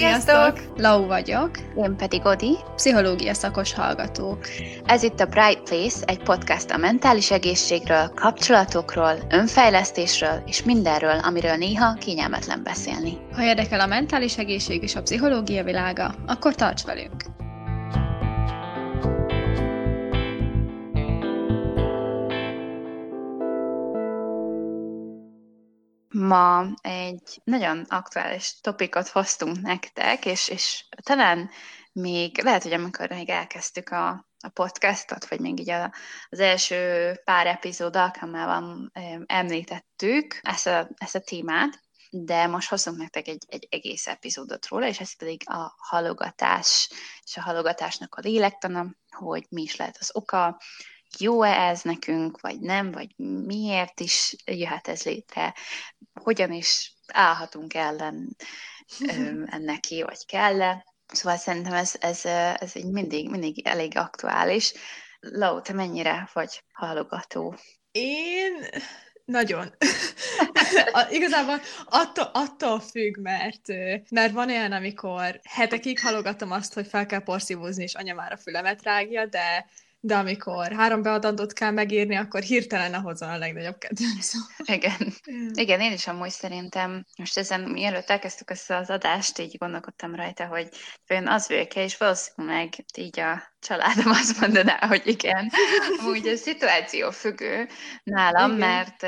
Sziasztok! Lau vagyok. Én pedig Odi. Pszichológia szakos hallgatók. Ez itt a Bright Place, egy podcast a mentális egészségről, kapcsolatokról, önfejlesztésről és mindenről, amiről néha kényelmetlen beszélni. Ha érdekel a mentális egészség és a pszichológia világa, akkor tarts velünk! Ma egy nagyon aktuális topikot hoztunk nektek, és, és talán még lehet, hogy amikor még elkezdtük a, a podcastot, vagy még így a, az első pár epizód alkalmával említettük ezt a, ezt a témát, de most hozunk nektek egy, egy egész epizódot róla, és ez pedig a halogatás, és a halogatásnak a lélektana, hogy mi is lehet az oka, jó-e ez nekünk, vagy nem, vagy miért is jöhet ez létre, hogyan is állhatunk ellen ennek ki, vagy kell-e. Szóval szerintem ez, ez, ez így mindig, mindig elég aktuális. Lau, te mennyire vagy halogató? Én nagyon. igazából attól, attól függ, mert, mert van olyan, amikor hetekig halogatom azt, hogy fel kell porszívózni, és anya már a fülemet rágja, de de amikor három beadandót kell megírni, akkor hirtelen ahhoz a legnagyobb kedvenc. Igen. Igen, én is amúgy szerintem, most ezen mielőtt elkezdtük ezt az adást, így gondolkodtam rajta, hogy olyan az vagyok és valószínűleg így a családom azt mondaná, hogy igen. Amúgy a szituáció függő nálam, igen. mert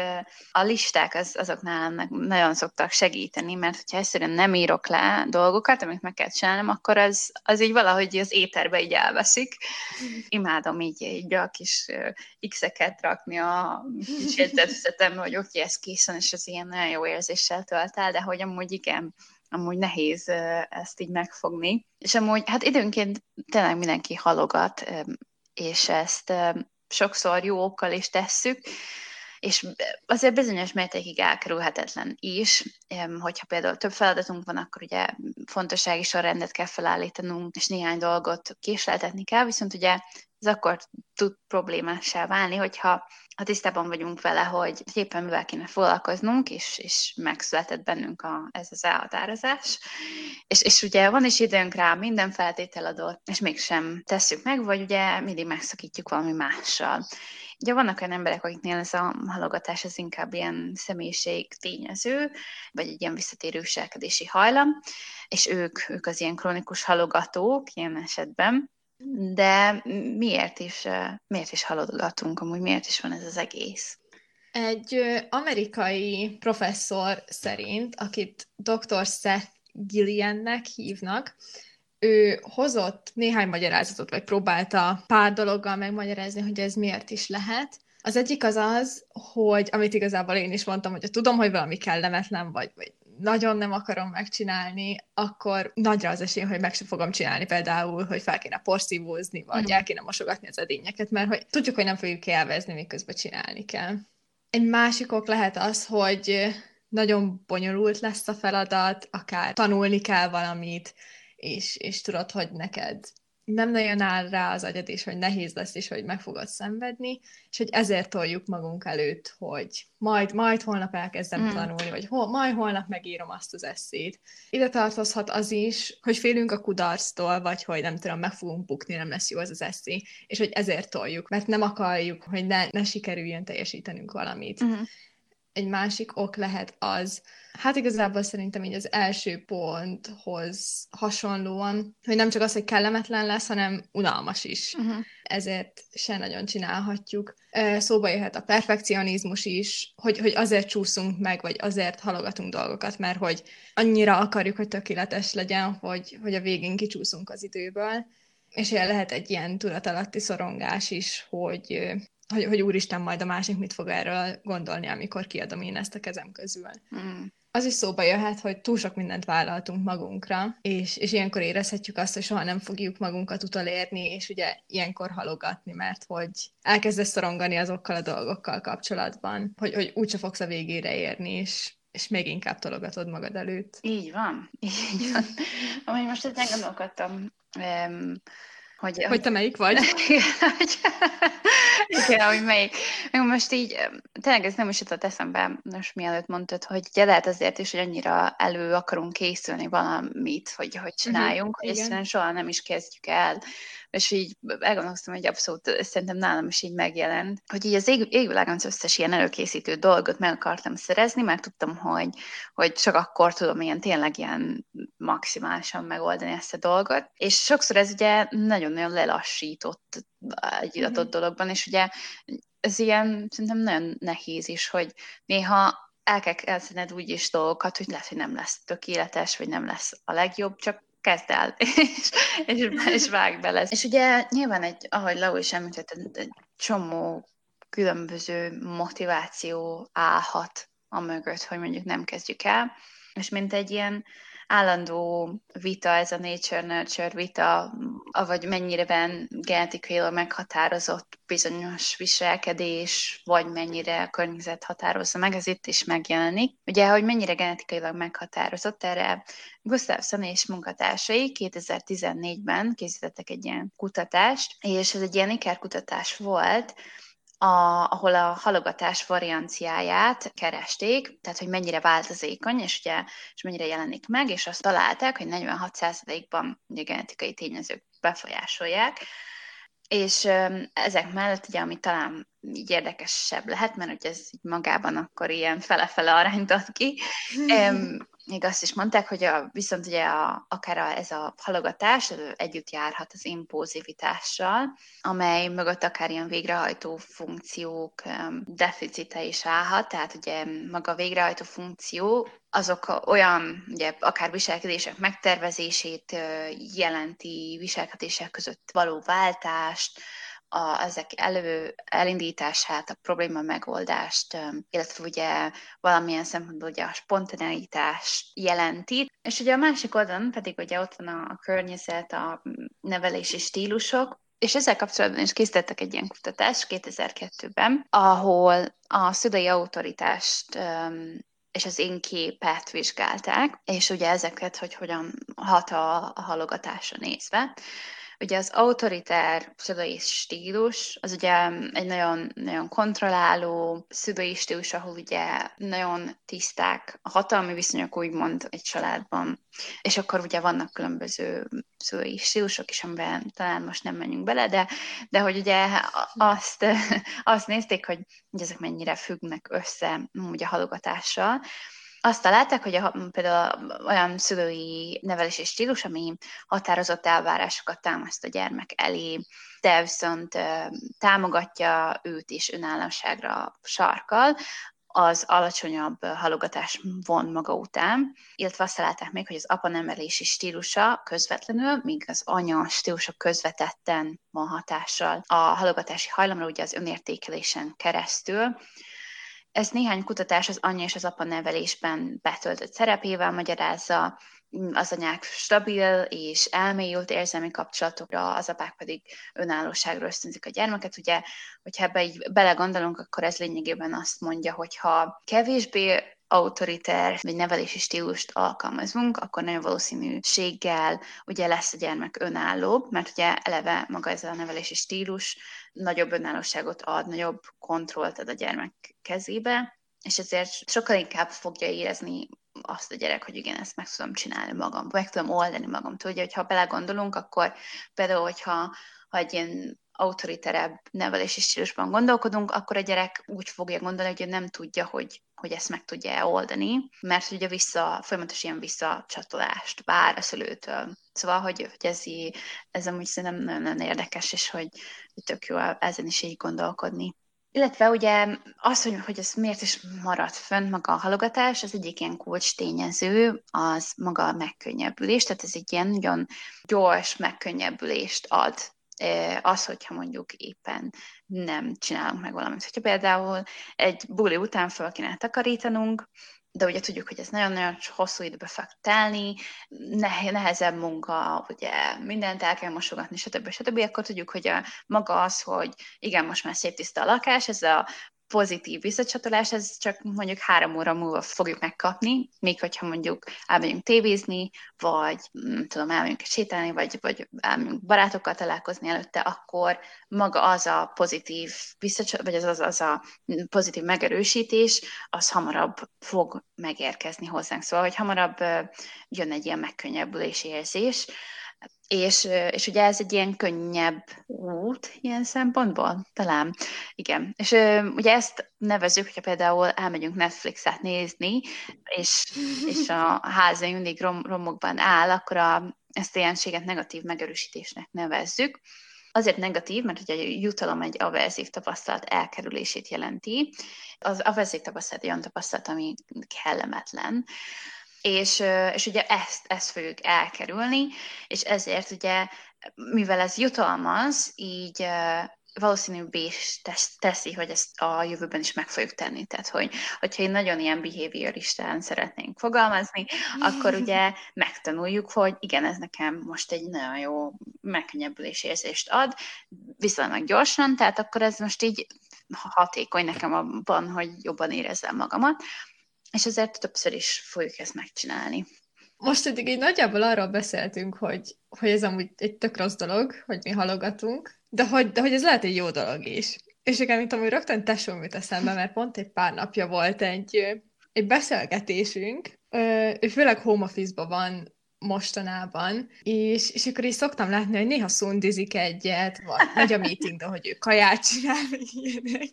a listák az, azok nálam nagyon szoktak segíteni, mert hogyha egyszerűen nem írok le dolgokat, amit meg kell csinálnom, akkor az, az így valahogy az éterbe így elveszik. Imádom így, így a kis x-eket rakni a kis jegyzetfüzetembe, hogy oké, okay, ez készen, és ez ilyen nagyon jó érzéssel tölt el, de hogy amúgy igen, amúgy nehéz ezt így megfogni. És amúgy, hát időnként tényleg mindenki halogat, és ezt sokszor jó okkal is tesszük, és azért bizonyos mértékig elkerülhetetlen is, hogyha például több feladatunk van, akkor ugye fontossági sorrendet kell felállítanunk, és néhány dolgot késleltetni kell, viszont ugye ez akkor tud problémássá válni, hogyha ha tisztában vagyunk vele, hogy éppen mivel kéne foglalkoznunk, és, és megszületett bennünk a, ez az elhatározás. És, és ugye van is időnk rá, minden feltétel adott, és mégsem tesszük meg, vagy ugye mindig megszakítjuk valami mással. Ugye vannak olyan emberek, akiknél ez a halogatás az inkább ilyen személyiség tényező, vagy egy ilyen visszatérő viselkedési hajlam, és ők, ők az ilyen kronikus halogatók ilyen esetben, de miért is, miért is halogatunk, amúgy miért is van ez az egész? Egy amerikai professzor szerint, akit dr. Seth Gilliannek hívnak, ő hozott néhány magyarázatot, vagy próbálta pár dologgal megmagyarázni, hogy ez miért is lehet. Az egyik az az, hogy amit igazából én is mondtam, hogy tudom, hogy valami kellemetlen, vagy, vagy nagyon nem akarom megcsinálni, akkor nagyra az esély, hogy meg sem fogom csinálni például, hogy fel kéne porszívózni, vagy mm. el kéne mosogatni az edényeket, mert hogy tudjuk, hogy nem fogjuk élvezni, miközben csinálni kell. Egy másik ok lehet az, hogy nagyon bonyolult lesz a feladat, akár tanulni kell valamit, és, és tudod, hogy neked nem nagyon áll rá az agyad is, hogy nehéz lesz, és hogy meg fogod szenvedni, és hogy ezért toljuk magunk előtt, hogy majd, majd holnap elkezdem mm. tanulni, vagy hol, majd holnap megírom azt az eszét. Ide tartozhat az is, hogy félünk a kudarctól, vagy hogy nem tudom, meg fogunk bukni, nem lesz jó az az eszé, és hogy ezért toljuk, mert nem akarjuk, hogy ne, ne sikerüljön teljesítenünk valamit. Mm egy másik ok lehet az, hát igazából szerintem így az első ponthoz hasonlóan, hogy nem csak az, hogy kellemetlen lesz, hanem unalmas is. Uh-huh. Ezért se nagyon csinálhatjuk. Szóba jöhet a perfekcionizmus is, hogy, hogy azért csúszunk meg, vagy azért halogatunk dolgokat, mert hogy annyira akarjuk, hogy tökéletes legyen, hogy, hogy a végén kicsúszunk az időből. És ilyen lehet egy ilyen tudatalatti szorongás is, hogy hogy, hogy úristen, majd a másik mit fog erről gondolni, amikor kiadom én ezt a kezem közül. Mm. Az is szóba jöhet, hogy túl sok mindent vállaltunk magunkra, és, és ilyenkor érezhetjük azt, hogy soha nem fogjuk magunkat utolérni, és ugye ilyenkor halogatni, mert hogy elkezdesz szorongani azokkal a dolgokkal kapcsolatban, hogy, hogy úgyse fogsz a végére érni, és és még inkább tologatod magad előtt. Így van, így van. Amúgy most ezen gondolkodtam, hogy, hogy te melyik vagy? Igen, hogy melyik. Most így tényleg ez nem is jutott eszembe, most mielőtt mondtad, hogy ugye lehet azért is, hogy annyira elő akarunk készülni valamit, hogy hogy csináljunk, uh-huh, hogy egyszerűen soha nem is kezdjük el. És így elgondolkoztam, hogy abszolút szerintem nálam is így megjelent, hogy így az ég, égvilágon az összes ilyen előkészítő dolgot meg akartam szerezni, mert tudtam, hogy, hogy csak akkor tudom ilyen tényleg ilyen maximálisan megoldani ezt a dolgot. És sokszor ez ugye nagyon-nagyon lelassított egy adott uh-huh. dologban, és ugye ez ilyen szerintem nagyon nehéz is, hogy néha el kell kezdened úgy is dolgokat, hogy lehet, hogy nem lesz tökéletes, vagy nem lesz a legjobb, csak kezd el, és, és, és vág bele. És ugye nyilván egy, ahogy Lau is említett, egy csomó különböző motiváció állhat a mögött, hogy mondjuk nem kezdjük el, és mint egy ilyen állandó vita, ez a nature-nurture vita, vagy mennyire van genetikailag meghatározott bizonyos viselkedés, vagy mennyire a környezet határozza meg, ez itt is megjelenik. Ugye, hogy mennyire genetikailag meghatározott, erre Gustafsson és munkatársai 2014-ben készítettek egy ilyen kutatást, és ez egy ilyen ikerkutatás volt, a, ahol a halogatás varianciáját keresték, tehát hogy mennyire változékony, és ugye és mennyire jelenik meg, és azt találták, hogy 46%-ban ugye genetikai tényezők befolyásolják, és ezek mellett ugye, ami talán így érdekesebb lehet, mert hogy ez így magában akkor ilyen fele-fele arányt ad ki, még azt is mondták, hogy a, viszont ugye a, akár a, ez a halogatás együtt járhat az impulzivitással, amely mögött akár ilyen végrehajtó funkciók deficite is állhat, tehát ugye maga a végrehajtó funkció azok olyan, ugye akár viselkedések megtervezését jelenti, viselkedések között való váltást, a, ezek elő, elindítását, a probléma megoldást, illetve ugye valamilyen szempontból ugye a spontaneitást jelenti. És ugye a másik oldalon pedig ugye ott van a, a környezet, a nevelési stílusok, és ezzel kapcsolatban is készítettek egy ilyen kutatást 2002-ben, ahol a szülői autoritást és az én képet vizsgálták, és ugye ezeket, hogy hogyan hat a, a halogatásra nézve. Ugye az autoritár szülői stílus, az ugye egy nagyon, nagyon kontrolláló szülői stílus, ahol ugye nagyon tiszták a hatalmi viszonyok, úgymond egy családban. És akkor ugye vannak különböző szülői stílusok is, amiben talán most nem menjünk bele, de, de hogy ugye azt, azt nézték, hogy, hogy ezek mennyire függnek össze ugye a halogatással, azt találták, hogy a, például olyan szülői nevelési stílus, ami határozott elvárásokat támaszt a gyermek elé, de viszont támogatja őt is önállóságra sarkal, az alacsonyabb halogatás von maga után, illetve azt találták még, hogy az apa nevelési stílusa közvetlenül, míg az anya stílusa közvetetten van hatással. A halogatási hajlamra, ugye az önértékelésen keresztül, ez néhány kutatás az anyja és az apa nevelésben betöltött szerepével magyarázza, az anyák stabil és elmélyült érzelmi kapcsolatokra, az apák pedig önállóságra ösztönzik a gyermeket. Ugye, hogyha ebbe így belegondolunk, akkor ez lényegében azt mondja, hogy ha kevésbé autoriter vagy nevelési stílust alkalmazunk, akkor nagyon valószínűséggel ugye lesz a gyermek önállóbb, mert ugye eleve maga ez a nevelési stílus nagyobb önállóságot ad, nagyobb kontrollt ad a gyermek kezébe, és ezért sokkal inkább fogja érezni azt a gyerek, hogy igen, ezt meg tudom csinálni magam, meg tudom oldani magam. Tudja, hogyha belegondolunk, akkor például, hogyha ha egy ilyen autoriterebb nevelési stílusban gondolkodunk, akkor a gyerek úgy fogja gondolni, hogy nem tudja, hogy, hogy ezt meg tudja oldani, mert ugye vissza, folyamatos ilyen visszacsatolást vár a szülőtől. Szóval, hogy, hogy ez, így, ez amúgy szerintem nagyon, nagyon érdekes, és hogy, hogy tök jó ezen is így gondolkodni. Illetve ugye az, hogy, hogy ez miért is maradt fönn maga a halogatás, az egyik ilyen kulcs tényező, az maga a megkönnyebbülés, tehát ez egy ilyen nagyon gyors megkönnyebbülést ad az, hogyha mondjuk éppen nem csinálunk meg valamit. Hogyha például egy buli után fel kéne takarítanunk, de ugye tudjuk, hogy ez nagyon-nagyon hosszú időbe fog telni, nehezebb munka, ugye mindent el kell mosogatni, stb. stb. Akkor tudjuk, hogy a, maga az, hogy igen, most már szép tiszta a lakás, ez a pozitív visszacsatolás, ez csak mondjuk három óra múlva fogjuk megkapni, még hogyha mondjuk elmegyünk tévézni, vagy nem tudom, elmegyünk sétálni, vagy, vagy elmegyünk barátokkal találkozni előtte, akkor maga az a pozitív visszacsatolás, vagy az, az, az a pozitív megerősítés, az hamarabb fog megérkezni hozzánk. Szóval, hogy hamarabb jön egy ilyen megkönnyebbülési érzés, és, és ugye ez egy ilyen könnyebb út ilyen szempontból, talán. Igen. És ugye ezt nevezük, hogyha például elmegyünk Netflixet nézni, és, és a ház mindig rom, romokban áll, akkor a, ezt a jelenséget negatív megerősítésnek nevezzük. Azért negatív, mert ugye a jutalom egy aversiv tapasztalat elkerülését jelenti. Az aversiv tapasztalat egy olyan tapasztalat, ami kellemetlen és, és ugye ezt, ezt fogjuk elkerülni, és ezért ugye, mivel ez jutalmaz, így valószínűbbé is teszi, hogy ezt a jövőben is meg fogjuk tenni. Tehát, hogy, hogyha én nagyon ilyen behavioristán szeretnénk fogalmazni, akkor ugye megtanuljuk, hogy igen, ez nekem most egy nagyon jó megkönnyebbülés érzést ad, viszonylag gyorsan, tehát akkor ez most így hatékony nekem abban, hogy jobban érezzem magamat és ezért többször is fogjuk ezt megcsinálni. Most eddig így nagyjából arról beszéltünk, hogy, hogy ez amúgy egy tök rossz dolog, hogy mi halogatunk, de hogy, de hogy ez lehet egy jó dolog is. És igen, mint amúgy rögtön tesóm jut eszembe, mert pont egy pár napja volt egy, egy beszélgetésünk, ő főleg home office van mostanában, és, és akkor is szoktam látni, hogy néha szundizik egyet, vagy megy a meeting, de hogy ő kaját csinál, ilyenek.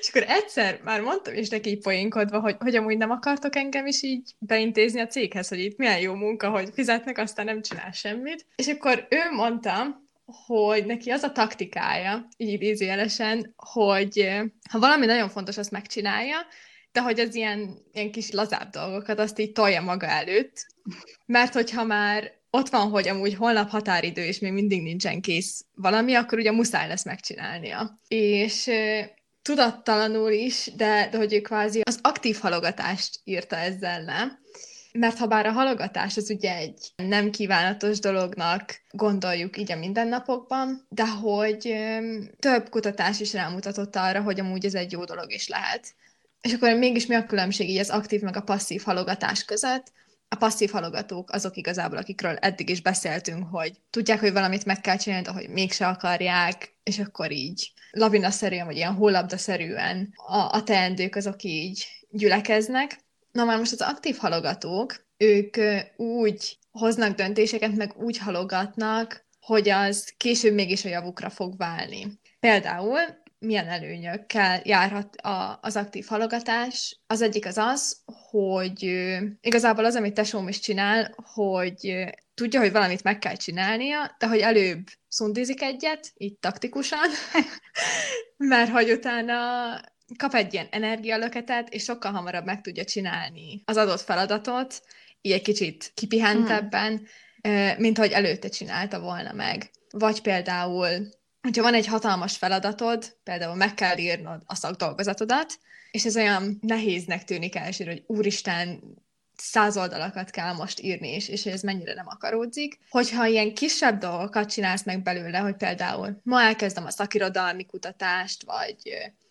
És akkor egyszer már mondtam is neki poénkodva, hogy, hogy amúgy nem akartok engem is így beintézni a céghez, hogy itt milyen jó munka, hogy fizetnek, aztán nem csinál semmit. És akkor ő mondta, hogy neki az a taktikája, így idézőjelesen, hogy ha valami nagyon fontos, azt megcsinálja, de hogy az ilyen, ilyen kis lazább dolgokat azt így tolja maga előtt, mert hogyha már ott van, hogy amúgy holnap határidő, és még mindig nincsen kész valami, akkor ugye muszáj lesz megcsinálnia. És tudattalanul is, de, de hogy ő kvázi az aktív halogatást írta ezzel le. Mert ha bár a halogatás az ugye egy nem kívánatos dolognak gondoljuk így a mindennapokban, de hogy több kutatás is rámutatott arra, hogy amúgy ez egy jó dolog is lehet. És akkor mégis mi a különbség így az aktív meg a passzív halogatás között? A passzív halogatók azok igazából, akikről eddig is beszéltünk, hogy tudják, hogy valamit meg kell csinálni, de hogy mégse akarják, és akkor így lavinaszerűen, vagy ilyen hollabdaszerűen a, a teendők azok így gyülekeznek. Na már most az aktív halogatók, ők úgy hoznak döntéseket, meg úgy halogatnak, hogy az később mégis a javukra fog válni. Például milyen előnyökkel járhat a, az aktív halogatás. Az egyik az az, hogy igazából az, amit tesóm is csinál, hogy tudja, hogy valamit meg kell csinálnia, de hogy előbb szundizik egyet, így taktikusan, mert hogy utána kap egy ilyen energialöketet, és sokkal hamarabb meg tudja csinálni az adott feladatot, így egy kicsit kipihentebben, hmm. mint hogy előtte csinálta volna meg. Vagy például hogyha van egy hatalmas feladatod, például meg kell írnod a szakdolgozatodat, és ez olyan nehéznek tűnik elsőre, hogy úristen, száz oldalakat kell most írni, és, és ez mennyire nem akaródzik. Hogyha ilyen kisebb dolgokat csinálsz meg belőle, hogy például ma elkezdem a szakirodalmi kutatást, vagy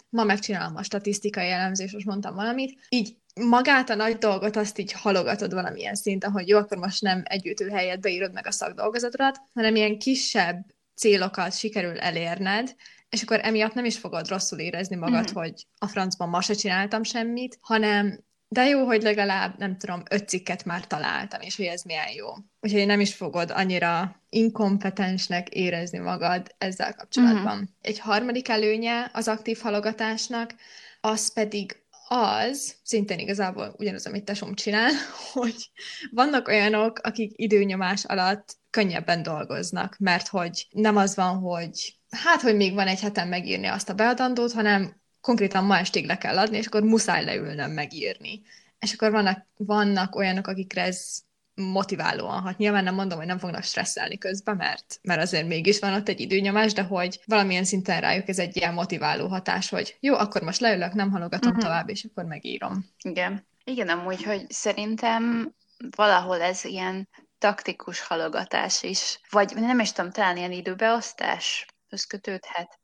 ma megcsinálom a statisztikai elemzést, most mondtam valamit, így magát a nagy dolgot azt így halogatod valamilyen szinten, hogy jó, akkor most nem együttő helyet beírod meg a szakdolgozatodat, hanem ilyen kisebb célokat sikerül elérned, és akkor emiatt nem is fogod rosszul érezni magad, mm. hogy a francban ma se csináltam semmit, hanem de jó, hogy legalább, nem tudom, öt cikket már találtam, és hogy ez milyen jó. Úgyhogy nem is fogod annyira inkompetensnek érezni magad ezzel kapcsolatban. Mm. Egy harmadik előnye az aktív halogatásnak, az pedig az, szintén igazából ugyanaz, amit tesóm csinál, hogy vannak olyanok, akik időnyomás alatt könnyebben dolgoznak, mert hogy nem az van, hogy hát, hogy még van egy heten megírni azt a beadandót, hanem konkrétan ma estig le kell adni, és akkor muszáj leülnöm megírni. És akkor vannak, vannak olyanok, akikre ez motiválóan hat. Nyilván nem mondom, hogy nem fognak stresszelni közben, mert, mert azért mégis van ott egy időnyomás, de hogy valamilyen szinten rájuk ez egy ilyen motiváló hatás, hogy jó, akkor most leülök, nem halogatom uh-huh. tovább, és akkor megírom. Igen. Igen, amúgy, hogy szerintem valahol ez ilyen taktikus halogatás is, vagy nem is tudom, talán ilyen időbeosztás kötődhet.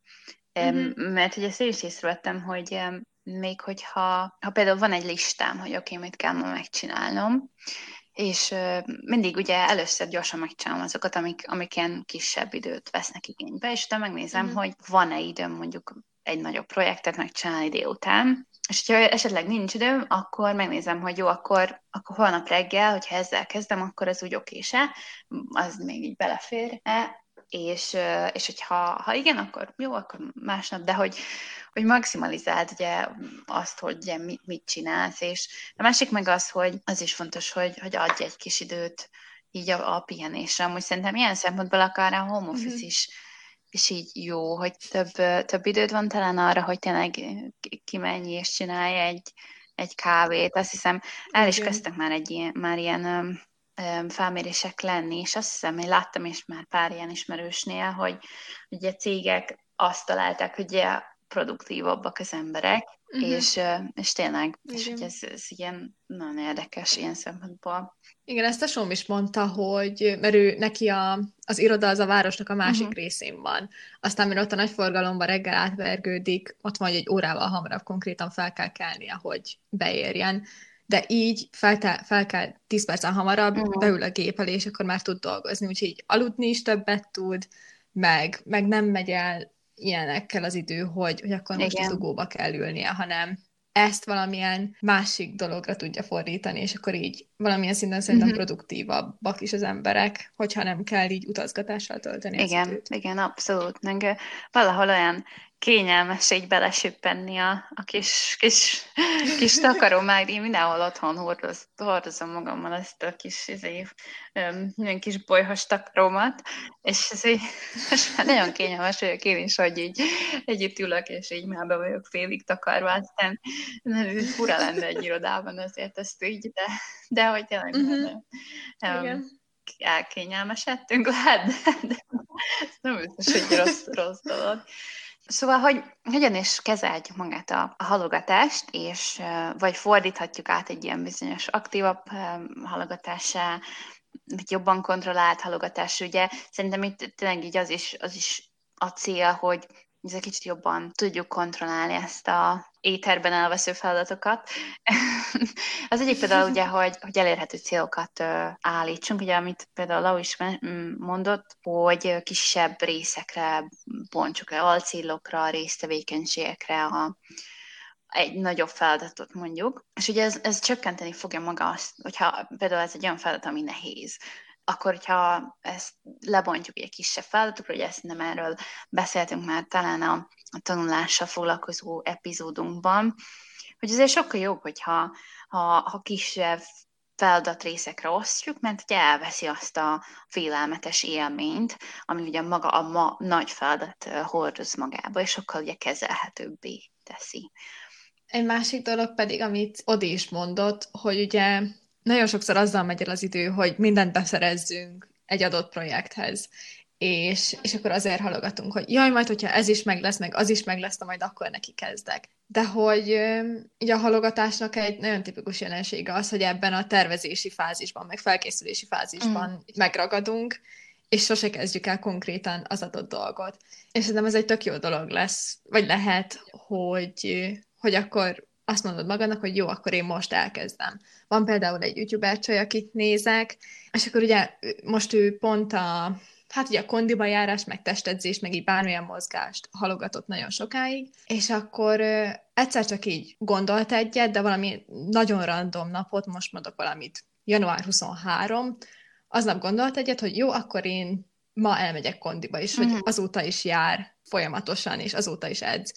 Uh-huh. Mert hogy ezt én is észrevettem, hogy még hogyha ha például van egy listám, hogy oké, okay, mit kell ma megcsinálnom, és mindig ugye először gyorsan megcsinálom azokat, amik, amik ilyen kisebb időt vesznek igénybe, és utána megnézem, uh-huh. hogy van-e időm mondjuk egy nagyobb projektet megcsinálni délután, és ha esetleg nincs időm, akkor megnézem, hogy jó, akkor, akkor holnap reggel, hogyha ezzel kezdem, akkor ez úgy okése, az még így belefér-e, és, és hogyha ha igen, akkor jó, akkor másnap, de hogy, hogy maximalizáld ugye azt, hogy ugye mit, mit csinálsz, és a másik meg az, hogy az is fontos, hogy, hogy adj egy kis időt így a, a pihenésre. Amúgy szerintem ilyen szempontból akár a home office mm-hmm. is és így jó, hogy több, több időd van talán arra, hogy tényleg kimenj és csinálj egy, egy kávét. Azt hiszem, el is kezdtek már, egy ilyen, már ilyen um, felmérések lenni, és azt hiszem, hogy láttam is már pár ilyen ismerősnél, hogy ugye cégek azt találták, hogy ugye produktívabbak az emberek, uh-huh. és, és tényleg, Igen. és hogy ez, ez ilyen nagyon érdekes ilyen szempontból. Igen, ezt Som is mondta, hogy mert ő, neki a, az iroda az a városnak a másik uh-huh. részén van. Aztán, mire ott a nagy forgalomban reggel átvergődik, ott van, hogy egy órával hamarabb konkrétan fel kell kelnie, hogy beérjen. De így fel, te, fel kell 10 percen hamarabb, uh-huh. beül a gép elé, és akkor már tud dolgozni. Úgyhogy aludni is többet tud, meg, meg nem megy el ilyenekkel az idő, hogy, hogy akkor most Igen. a dugóba kell ülnie, hanem ezt valamilyen másik dologra tudja fordítani, és akkor így valamilyen szinten szerintem uh-huh. produktívabbak is az emberek, hogyha nem kell így utazgatással tölteni Igen, igen, abszolút. Meg valahol olyan kényelmes így belesüppenni a, a kis, kis, kis takaromág. Én mindenhol otthon hordoz, hordozom magammal ezt a kis izé, ilyen kis bolyhas takaromat, és ez így és nagyon kényelmes vagyok én is, hogy így együtt ülök, és így már be vagyok félig takarva, aztán fura lenne egy irodában azért ezt így, de, de hogy tényleg uh-huh. um, elkényelmesedtünk lehet, de, de ez nem biztos, hogy rossz, rossz dolog. Szóval, hogy hogyan is kezeljük magát a, a halogatást, és vagy fordíthatjuk át egy ilyen bizonyos aktívabb halogatásá, vagy jobban kontrollált halogatás. Ugye szerintem itt tényleg így az is, az is a cél, hogy ez egy kicsit jobban tudjuk kontrollálni ezt a éterben elvesző feladatokat. az egyik például ugye, hogy, hogy elérhető célokat uh, állítsunk, ugye, amit például Lau is mondott, hogy kisebb részekre bontsuk le, alcélokra, résztevékenységekre a, egy nagyobb feladatot mondjuk, és ugye ez, ez csökkenteni fogja maga azt, hogyha például ez egy olyan feladat, ami nehéz, akkor, hogyha ezt lebontjuk egy kisebb feladatokra, ugye ezt nem erről beszéltünk már talán a, a tanulással foglalkozó epizódunkban, hogy azért sokkal jobb, hogyha ha, ha kisebb feladatrészekre osztjuk, mert ugye elveszi azt a félelmetes élményt, ami ugye maga a ma nagy feladat hordoz magába, és sokkal ugye kezelhetőbbé teszi. Egy másik dolog pedig, amit Odi is mondott, hogy ugye nagyon sokszor azzal megy el az idő, hogy mindent beszerezzünk egy adott projekthez, és, és akkor azért halogatunk, hogy jaj, majd, hogyha ez is meg lesz, meg az is meg lesz, majd akkor neki kezdek. De hogy így a halogatásnak egy nagyon tipikus jelensége az, hogy ebben a tervezési fázisban, meg felkészülési fázisban mm. megragadunk, és sose kezdjük el konkrétan az adott dolgot. És szerintem ez egy tök jó dolog lesz, vagy lehet, hogy, hogy akkor azt mondod magadnak, hogy jó, akkor én most elkezdem. Van például egy youtuber csaj, akit nézek, és akkor ugye most ő pont a, hát ugye a kondiba járás, meg testedzés, meg így bármilyen mozgást halogatott nagyon sokáig, és akkor ö, egyszer csak így gondolt egyet, de valami nagyon random napot, most mondok valamit, január 23, aznap gondolt egyet, hogy jó, akkor én ma elmegyek kondiba, és hogy mhm. azóta is jár folyamatosan, és azóta is edz.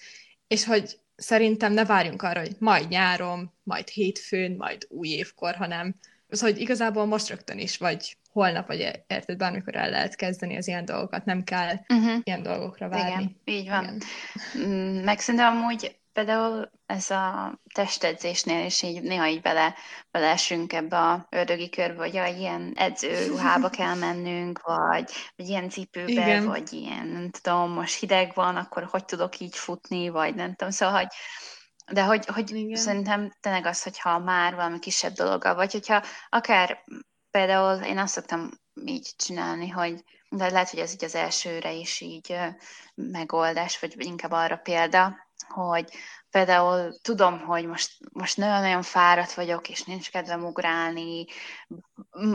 És hogy szerintem ne várjunk arra, hogy majd nyáron, majd hétfőn, majd új évkor, hanem az, hogy igazából most rögtön is, vagy holnap, vagy érted, bármikor el lehet kezdeni az ilyen dolgokat, nem kell uh-huh. ilyen dolgokra várni. Igen, így van. Igen. Mm, meg szerintem amúgy például ez a testedzésnél is így néha így bele, beleesünk ebbe a ördögi körbe, hogy ja, ilyen edzőruhába kell mennünk, vagy, vagy ilyen cipőbe, Igen. vagy ilyen, nem tudom, most hideg van, akkor hogy tudok így futni, vagy nem tudom, szóval, hogy de hogy, hogy Igen. szerintem tényleg az, hogyha már valami kisebb dologgal, vagy hogyha akár például én azt szoktam így csinálni, hogy de lehet, hogy ez így az elsőre is így megoldás, vagy inkább arra példa, hogy például tudom, hogy most, most nagyon-nagyon fáradt vagyok, és nincs kedvem ugrálni,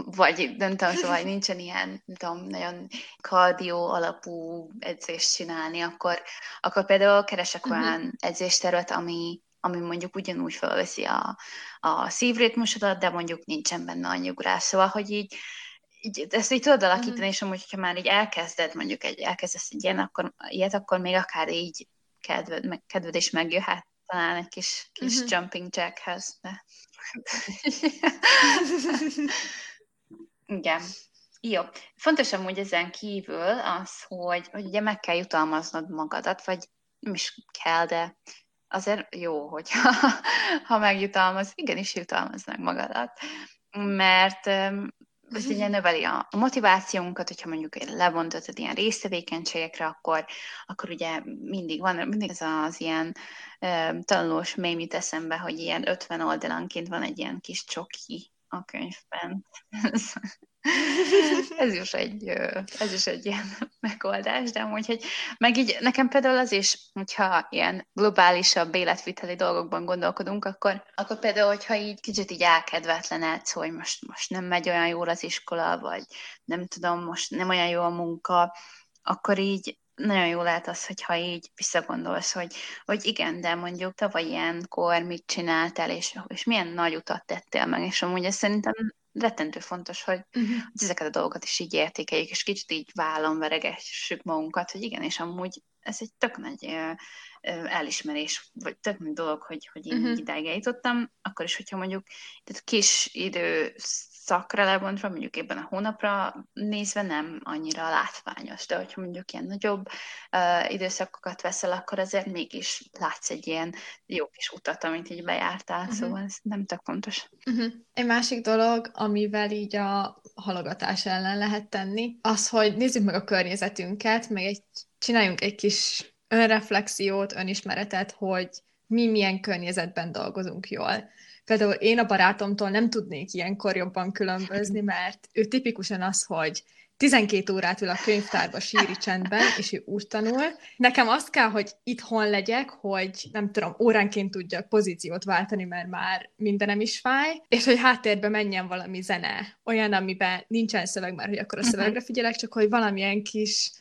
vagy nem tudom, szóval nincsen ilyen, nem tudom, nagyon kardió alapú edzést csinálni, akkor, akkor például keresek uh-huh. olyan edzéstervet, ami, ami mondjuk ugyanúgy felveszi a, a szívritmusodat, de mondjuk nincsen benne annyi ugrás. Szóval, hogy így, így ezt így tudod alakítani, uh-huh. és amúgy, hogyha már így elkezded, mondjuk egy, elkezdesz egy ilyen, akkor, ilyet, akkor még akár így kedved, meg, kedved is megjöhet talán egy kis, kis uh-huh. jumping jackhez, de... Igen. Jó. Fontos amúgy ezen kívül az, hogy, hogy ugye meg kell jutalmaznod magadat, vagy nem is kell, de azért jó, hogyha ha megjutalmaz, igenis jutalmazd meg magadat, mert ez ugye növeli a, motivációnkat, hogyha mondjuk lebontottad ilyen résztevékenységekre, akkor, akkor ugye mindig van, mindig ez az ilyen uh, tanulós mém jut eszembe, hogy ilyen 50 oldalanként van egy ilyen kis csoki a könyvben. ez is egy, ez is egy ilyen megoldás, de amúgy, hogy meg így nekem például az is, hogyha ilyen globálisabb életviteli dolgokban gondolkodunk, akkor, akkor például, hogyha így kicsit így elkedvetlenedsz, hogy most, most nem megy olyan jól az iskola, vagy nem tudom, most nem olyan jó a munka, akkor így nagyon jó lehet az, hogyha így visszagondolsz, hogy, hogy igen, de mondjuk tavaly ilyenkor mit csináltál, és, és milyen nagy utat tettél meg, és amúgy ez szerintem rettentő fontos, hogy, uh-huh. hogy ezeket a dolgokat is így értékeljük, és kicsit így vállon veregessük magunkat, hogy igen, és amúgy ez egy tök nagy ö, ö, elismerés, vagy tök nagy dolog, hogy, hogy én uh-huh. idáig eljutottam, akkor is, hogyha mondjuk tehát kis idő szakra lebontva, mondjuk ebben a hónapra nézve nem annyira látványos, de hogyha mondjuk ilyen nagyobb uh, időszakokat veszel, akkor azért mégis látsz egy ilyen jó kis utat, amit így bejártál, uh-huh. szóval ez nem tök fontos. Uh-huh. Egy másik dolog, amivel így a halogatás ellen lehet tenni, az, hogy nézzük meg a környezetünket, meg egy, csináljunk egy kis önreflexiót, önismeretet, hogy mi milyen környezetben dolgozunk jól. Például én a barátomtól nem tudnék ilyenkor jobban különbözni, mert ő tipikusan az, hogy 12 órát ül a könyvtárba síri csendben, és ő úgy tanul. Nekem azt kell, hogy itthon legyek, hogy nem tudom, óránként tudjak pozíciót váltani, mert már mindenem is fáj, és hogy háttérbe menjen valami zene, olyan, amiben nincsen szöveg, mert hogy akkor a mhm. szövegre figyelek, csak hogy valamilyen kis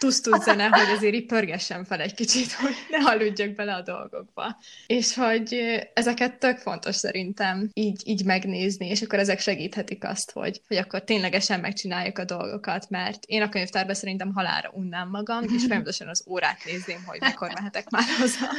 tusztult zene, hogy azért így pörgessen fel egy kicsit, hogy ne aludjak bele a dolgokba. És hogy ezeket tök fontos szerintem így, így megnézni, és akkor ezek segíthetik azt, hogy, hogy akkor ténylegesen megcsináljuk a dolgokat, mert én a könyvtárban szerintem halára unnám magam, és folyamatosan az órát nézném, hogy mikor mehetek már haza.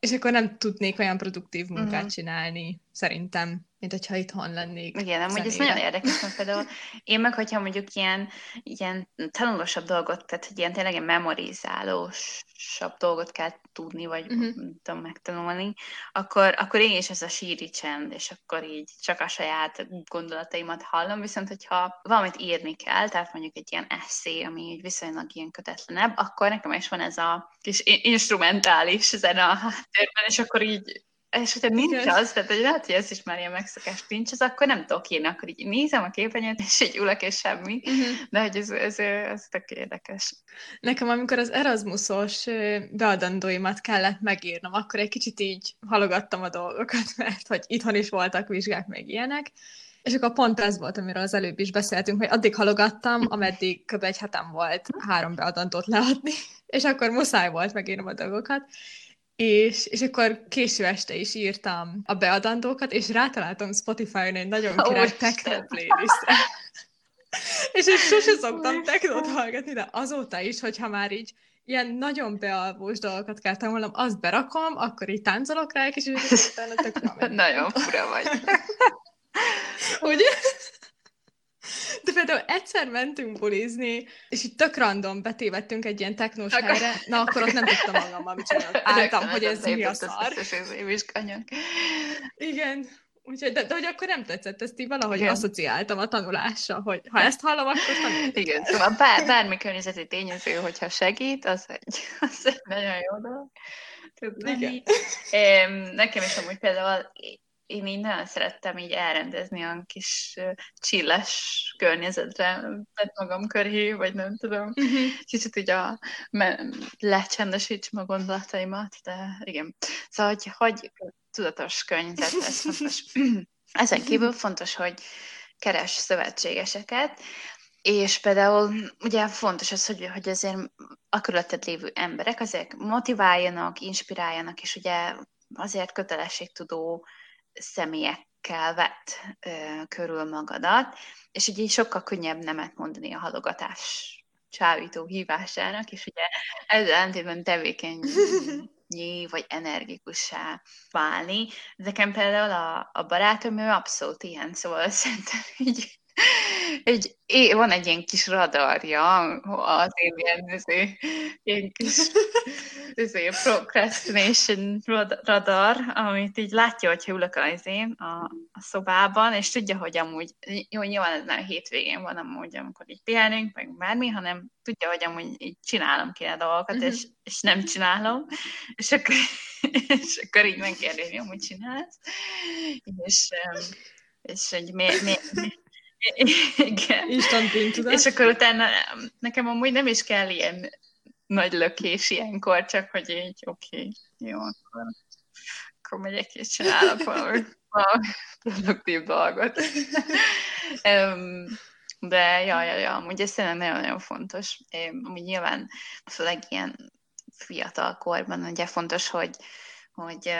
És akkor nem tudnék olyan produktív munkát uh-huh. csinálni, szerintem, mint hogyha itthon lennék. Igen, amúgy ez nagyon érdekes, mert például én meg, hogyha mondjuk ilyen, ilyen tanulósabb dolgot, tehát hogy ilyen tényleg memorizálósabb dolgot kell tudni, vagy uh-huh. tudom megtanulni, akkor, akkor én is ez a síri csend, és akkor így csak a saját gondolataimat hallom, viszont hogyha valamit írni kell, tehát mondjuk egy ilyen eszé, ami így viszonylag ilyen kötetlenebb, akkor nekem is van ez a kis instrumentális zene a háttérben, és akkor így és hogyha nincs az, tehát hogy lehet, hogy ez is már ilyen megszokás nincs, az akkor nem tudok írni, akkor így nézem a képernyőt, és így ülök, és semmi. Uh-huh. De hogy ez, ez, ez tök érdekes. Nekem, amikor az Erasmusos beadandóimat kellett megírnom, akkor egy kicsit így halogattam a dolgokat, mert hogy itthon is voltak vizsgák, meg ilyenek, és akkor pont ez volt, amiről az előbb is beszéltünk, hogy addig halogattam, ameddig kb. egy hetem volt három beadandót leadni, és akkor muszáj volt megírnom a dolgokat, és, és akkor késő este is írtam a beadandókat, és rátaláltam Spotify-on egy nagyon király oh, techno playlistre. és én sose szoktam technót hallgatni, de azóta is, hogyha már így ilyen nagyon bealvós dolgokat kell tanulnom, azt berakom, akkor így táncolok rá, és utána tök Nagyon fura vagy. Ugye? De például egyszer mentünk bulizni, és itt tök random betévettünk egy ilyen technós akkor... helyre, na akkor ott nem tudtam magammal mit csinálni. Álltam, hogy ez mi a szar. Igen, Úgyhogy, de, de hogy akkor nem tetszett, ezt így valahogy Igen. asszociáltam a tanulással, hogy ha ezt hallom, akkor tanulni. Igen, szóval bár, bármi környezeti tényező, hogyha segít, az egy, az egy nagyon jó dolog. Igen. Nekem is amúgy például én így nagyon szerettem így elrendezni a kis csilles környezetre, tett magam köré, vagy nem tudom. Uh-huh. Kicsit így a, lecsendesítsem a gondolataimat, de igen. Szóval, hogy, hogy tudatos környezet, ez fontos. Ezen kívül fontos, hogy keres szövetségeseket, és például ugye fontos az, hogy, hogy azért a körülötted lévő emberek azért motiváljanak, inspiráljanak, és ugye azért kötelességtudó személyekkel vett ö, körül magadat, és ugye sokkal könnyebb nemet mondani a halogatás csávító hívásának, és ugye ezzel ellentétben tevékeny vagy energikussá válni. Nekem például a, a barátom, ő abszolút ilyen, szóval szerintem így egy, é, van egy ilyen kis radarja az én ilyen, izé, ilyen kis izé, procrastination radar, amit így látja, hogyha ülök az én a, a szobában, és tudja, hogy amúgy, jó, nyilván ez nem hétvégén van amúgy, amikor így pihenünk, meg bármi, hanem tudja, hogy amúgy így csinálom kéne dolgokat, uh-huh. és, és nem csinálom, és akkor, és akkor így megkérdezi, hogy amúgy csinálsz, és, és hogy miért, miért igen. Instant bűntudat. És akkor utána nekem amúgy nem is kell ilyen nagy lökés ilyenkor, csak hogy így, oké, okay, jó, akkor, akkor megyek és csinálok valami, valami produktív dolgot. De ja, ja, ja, amúgy ez szerintem nagyon-nagyon fontos. Amúgy nyilván főleg ilyen fiatal korban ugye fontos, hogy hogy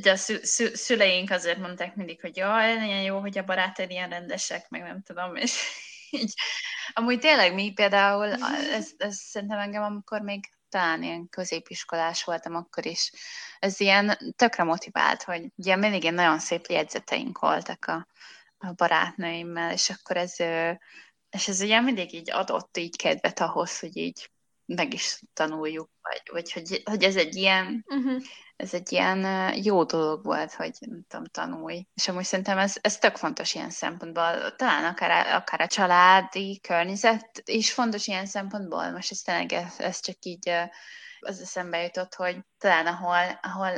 de a szü- szü- szüleink azért mondták mindig, hogy jaj, nagyon jó, hogy a barátaid ilyen rendesek, meg nem tudom, és így. Amúgy tényleg mi például, ez, ez szerintem engem, amikor még talán ilyen középiskolás voltam akkor is, ez ilyen tökre motivált, hogy ugye mindig ilyen nagyon szép jegyzeteink voltak a, a barátnőimmel, és akkor ez, és ez ugye mindig így adott így kedvet ahhoz, hogy így meg is tanuljuk, vagy, vagy hogy, hogy ez egy ilyen uh-huh ez egy ilyen jó dolog volt, hogy nem tudom, tanulj. És amúgy szerintem ez, ez tök fontos ilyen szempontból. Talán akár, akár a családi környezet is fontos ilyen szempontból. Most ez tényleg ez, ez csak így az eszembe jutott, hogy talán ahol, ahol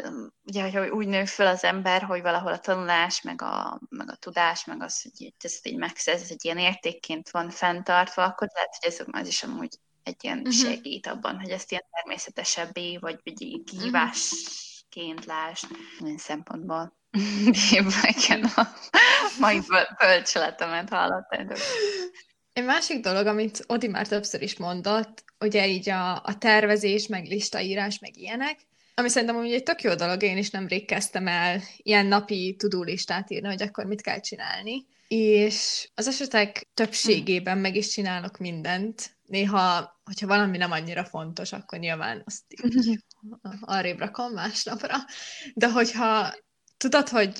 ugye, hogy úgy nő föl az ember, hogy valahol a tanulás, meg a, meg a tudás, meg az, hogy ezt így megszerz, ez egy ilyen értékként van fenntartva, akkor lehet, hogy ez az is amúgy egy ilyen uh-huh. segít abban, hogy ezt ilyen természetesebbé, vagy egy kihívás uh-huh ként lásd, minden szempontból. Igen, a mai bölcseletemet hallottad. Egy másik dolog, amit Odi már többször is mondott, ugye így a, a tervezés, meg listaírás, meg ilyenek, ami szerintem ugye egy tök jó dolog, én is nemrég kezdtem el ilyen napi tudulistát írni, hogy akkor mit kell csinálni. És az esetek többségében meg is csinálok mindent. Néha, hogyha valami nem annyira fontos, akkor nyilván azt arrébb rakom másnapra. De hogyha tudod, hogy,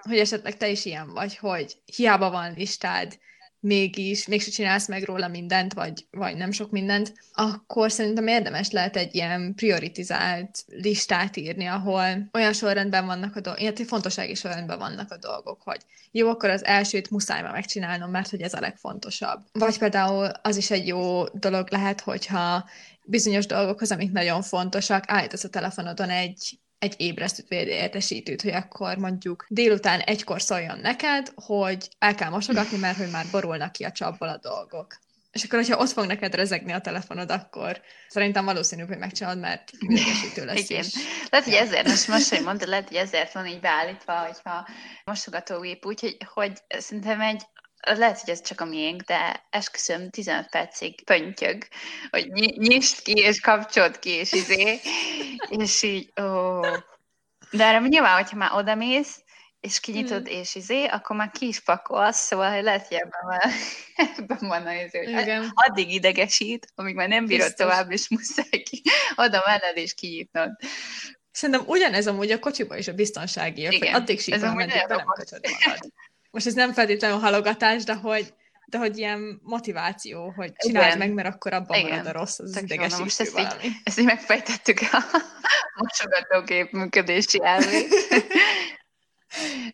hogy esetleg te is ilyen vagy, hogy hiába van listád, mégis, mégse csinálsz meg róla mindent, vagy, vagy nem sok mindent, akkor szerintem érdemes lehet egy ilyen prioritizált listát írni, ahol olyan sorrendben vannak a dolgok, illetve fontossági sorrendben vannak a dolgok, hogy jó, akkor az elsőt muszáj már megcsinálnom, mert hogy ez a legfontosabb. Vagy például az is egy jó dolog lehet, hogyha bizonyos dolgokhoz, amik nagyon fontosak, állítasz a telefonodon egy egy ébresztőt vagy egy értesítőt, hogy akkor mondjuk délután egykor szóljon neked, hogy el kell mosogatni, mert hogy már borulnak ki a csapból a dolgok. És akkor, hogyha ott fog neked rezegni a telefonod, akkor szerintem valószínű, hogy megcsinálod, mert idegesítő lesz Igen. Is. Lehet, hogy ezért, most most, hogy mondtad, lehet, hogy ezért van így beállítva, hogyha mosogatógép, úgyhogy hogy szerintem egy lehet, hogy ez csak a miénk, de esküszöm 15 percig pöntjög, hogy nyisd ki, és kapcsolt ki, és izé, és így, ó. De erre nyilván, hogyha már odamész, és kinyitod, hmm. és izé, akkor már ki is pakolsz, szóval hogy lehet, hogy ebben van, ebben van az izé, hogy Igen. addig idegesít, amíg már nem bírod Biztos. tovább, és muszáj ki, oda menned és kinyitnod. Szerintem ugyanez amúgy a kocsiba is a biztonsági, hogy addig sípol, meddig be nem magad most ez nem feltétlenül halogatás, de hogy, de hogy ilyen motiváció, hogy csináld Igen. meg, mert akkor abban Igen. marad a rossz, az Tök idegesítő most ezt valami. Így, ezt így megfejtettük a mosogatógép működési elvét.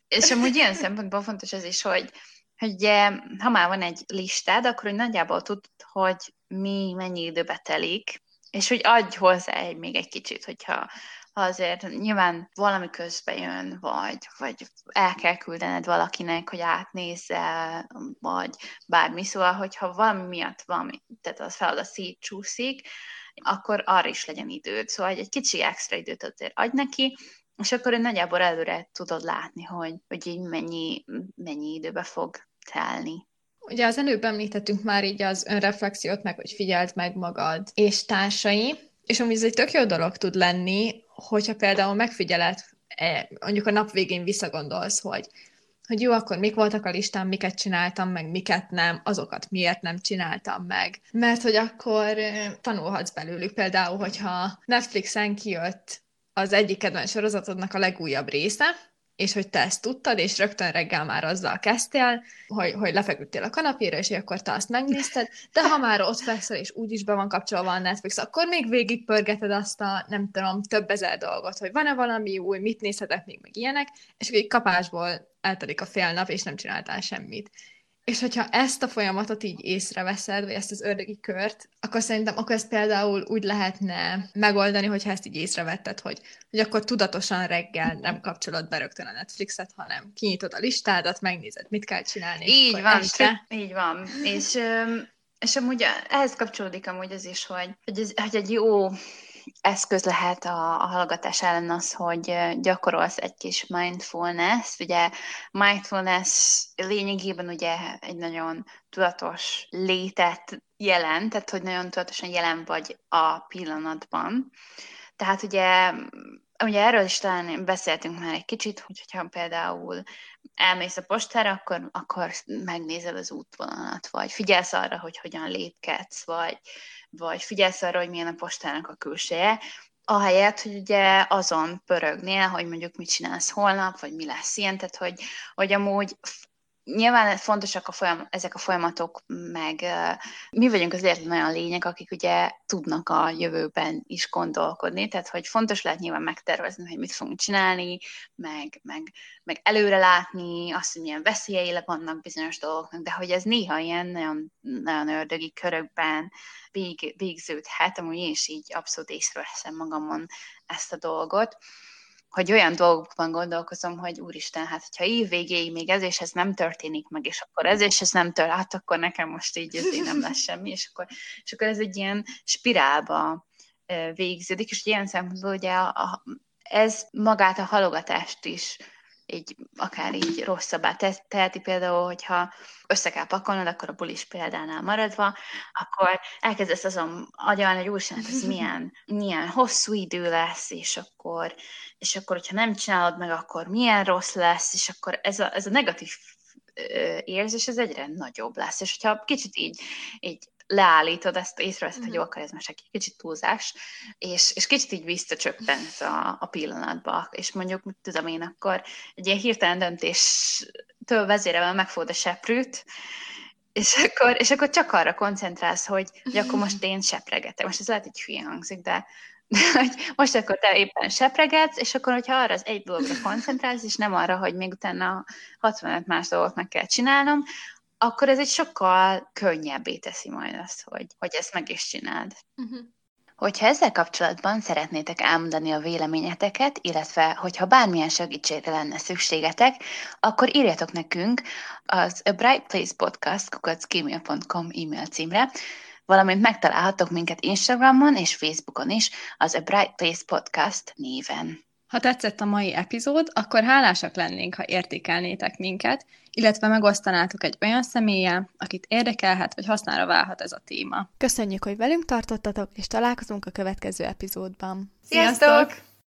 És amúgy ilyen szempontból fontos ez is, hogy, hogy ugye, ha már van egy listád, akkor hogy nagyjából tud, hogy mi mennyi időbe telik, és hogy adj hozzá egy, még egy kicsit, hogyha ha azért nyilván valami közbe jön, vagy, vagy el kell küldened valakinek, hogy átnézze, vagy bármi, szóval, hogyha valami miatt valami, tehát az feladat szétcsúszik, akkor arra is legyen időd. Szóval egy kicsi extra időt azért adj neki, és akkor egy nagyjából előre tudod látni, hogy, hogy így mennyi, mennyi időbe fog telni. Ugye az előbb említettünk már így az önreflexiót, meg hogy figyeld meg magad és társai, és amúgy ez egy tök jó dolog tud lenni, hogyha például megfigyeled, e, mondjuk a nap végén visszagondolsz, hogy, hogy jó, akkor mik voltak a listán, miket csináltam meg, miket nem, azokat miért nem csináltam meg. Mert hogy akkor tanulhatsz belőlük. Például, hogyha Netflixen kijött az egyik kedvenc sorozatodnak a legújabb része, és hogy te ezt tudtad, és rögtön reggel már azzal kezdtél, hogy, hogy lefeküdtél a kanapéra, és akkor te azt megnézted, de ha már ott fekszel, és úgyis be van kapcsolva a Netflix, akkor még végigpörgeted azt a, nem tudom, több ezer dolgot, hogy van-e valami új, mit nézhetek még, meg ilyenek, és akkor kapásból eltelik a fél nap, és nem csináltál semmit. És hogyha ezt a folyamatot így észreveszed, vagy ezt az ördögi kört, akkor szerintem akkor ezt például úgy lehetne megoldani, hogyha ezt így észrevetted, hogy, hogy akkor tudatosan reggel nem kapcsolod be rögtön a Netflixet, hanem kinyitod a listádat, megnézed, mit kell csinálni. Így van, este... így van. És, és amúgy ehhez kapcsolódik amúgy az is, hogy, hogy, ez, hogy egy jó eszköz lehet a, a hallgatás ellen az, hogy gyakorolsz egy kis mindfulness. Ugye mindfulness lényegében ugye egy nagyon tudatos létet jelent, tehát hogy nagyon tudatosan jelen vagy a pillanatban. Tehát ugye Ugye erről is talán beszéltünk már egy kicsit, hogyha például elmész a postára, akkor, akkor megnézed az útvonalat, vagy figyelsz arra, hogy hogyan lépkedsz, vagy, vagy figyelsz arra, hogy milyen a postának a külseje, ahelyett, hogy ugye azon pörögnél, hogy mondjuk mit csinálsz holnap, vagy mi lesz ilyen, tehát hogy, hogy amúgy nyilván fontosak a folyam, ezek a folyamatok, meg mi vagyunk az egyetlen olyan lények, akik ugye tudnak a jövőben is gondolkodni, tehát hogy fontos lehet nyilván megtervezni, hogy mit fogunk csinálni, meg, meg, meg előre látni azt, hogy milyen veszélyei vannak bizonyos dolgoknak, de hogy ez néha ilyen nagyon, nagyon ördögi körökben vég, végződhet, amúgy én is így abszolút észreveszem magamon ezt a dolgot, hogy olyan dolgokban gondolkozom, hogy úristen, hát hogyha év végéig még ez és ez nem történik meg, és akkor ez és ez nem tör, hát akkor nekem most így ez így nem lesz semmi, és akkor, és akkor ez egy ilyen spirálba végződik, és ilyen szempontból ugye a, a, ez magát a halogatást is így akár így rosszabbá teheti például, hogyha össze kell pakolnod, akkor a bulis példánál maradva, akkor elkezdesz azon agyalni, hogy úristen, ez milyen, milyen hosszú idő lesz, és akkor, és akkor, hogyha nem csinálod meg, akkor milyen rossz lesz, és akkor ez a, ez a negatív érzés, ez egyre nagyobb lesz. És hogyha kicsit így, így leállítod, ezt észreveszed, hogy jó, akkor ez most egy kicsit túlzás, és, és kicsit így visszacsöppensz a, a pillanatba, és mondjuk, mit tudom én, akkor egy ilyen hirtelen döntéstől vezérelve megfogod a seprűt, és akkor, és akkor csak arra koncentrálsz, hogy, hogy akkor most én sepregetek. Most ez lehet, hogy hülye hangzik, de, de hogy most akkor te éppen sepregetsz, és akkor, hogyha arra az egy dologra koncentrálsz, és nem arra, hogy még utána 65 más dolgot meg kell csinálnom, akkor ez egy sokkal könnyebbé teszi majd azt, hogy, hogy ezt meg is csináld. Uh-huh. Hogyha ezzel kapcsolatban szeretnétek elmondani a véleményeteket, illetve hogyha bármilyen segítségre lenne szükségetek, akkor írjatok nekünk az A Bright Place Podcast kukacgmail.com e-mail címre, valamint megtalálhatok minket Instagramon és Facebookon is az A Bright Place Podcast néven. Ha tetszett a mai epizód, akkor hálásak lennénk, ha értékelnétek minket, illetve megosztanátok egy olyan személlyel, akit érdekelhet, vagy hasznára válhat ez a téma. Köszönjük, hogy velünk tartottatok, és találkozunk a következő epizódban. Sziasztok! Sziasztok!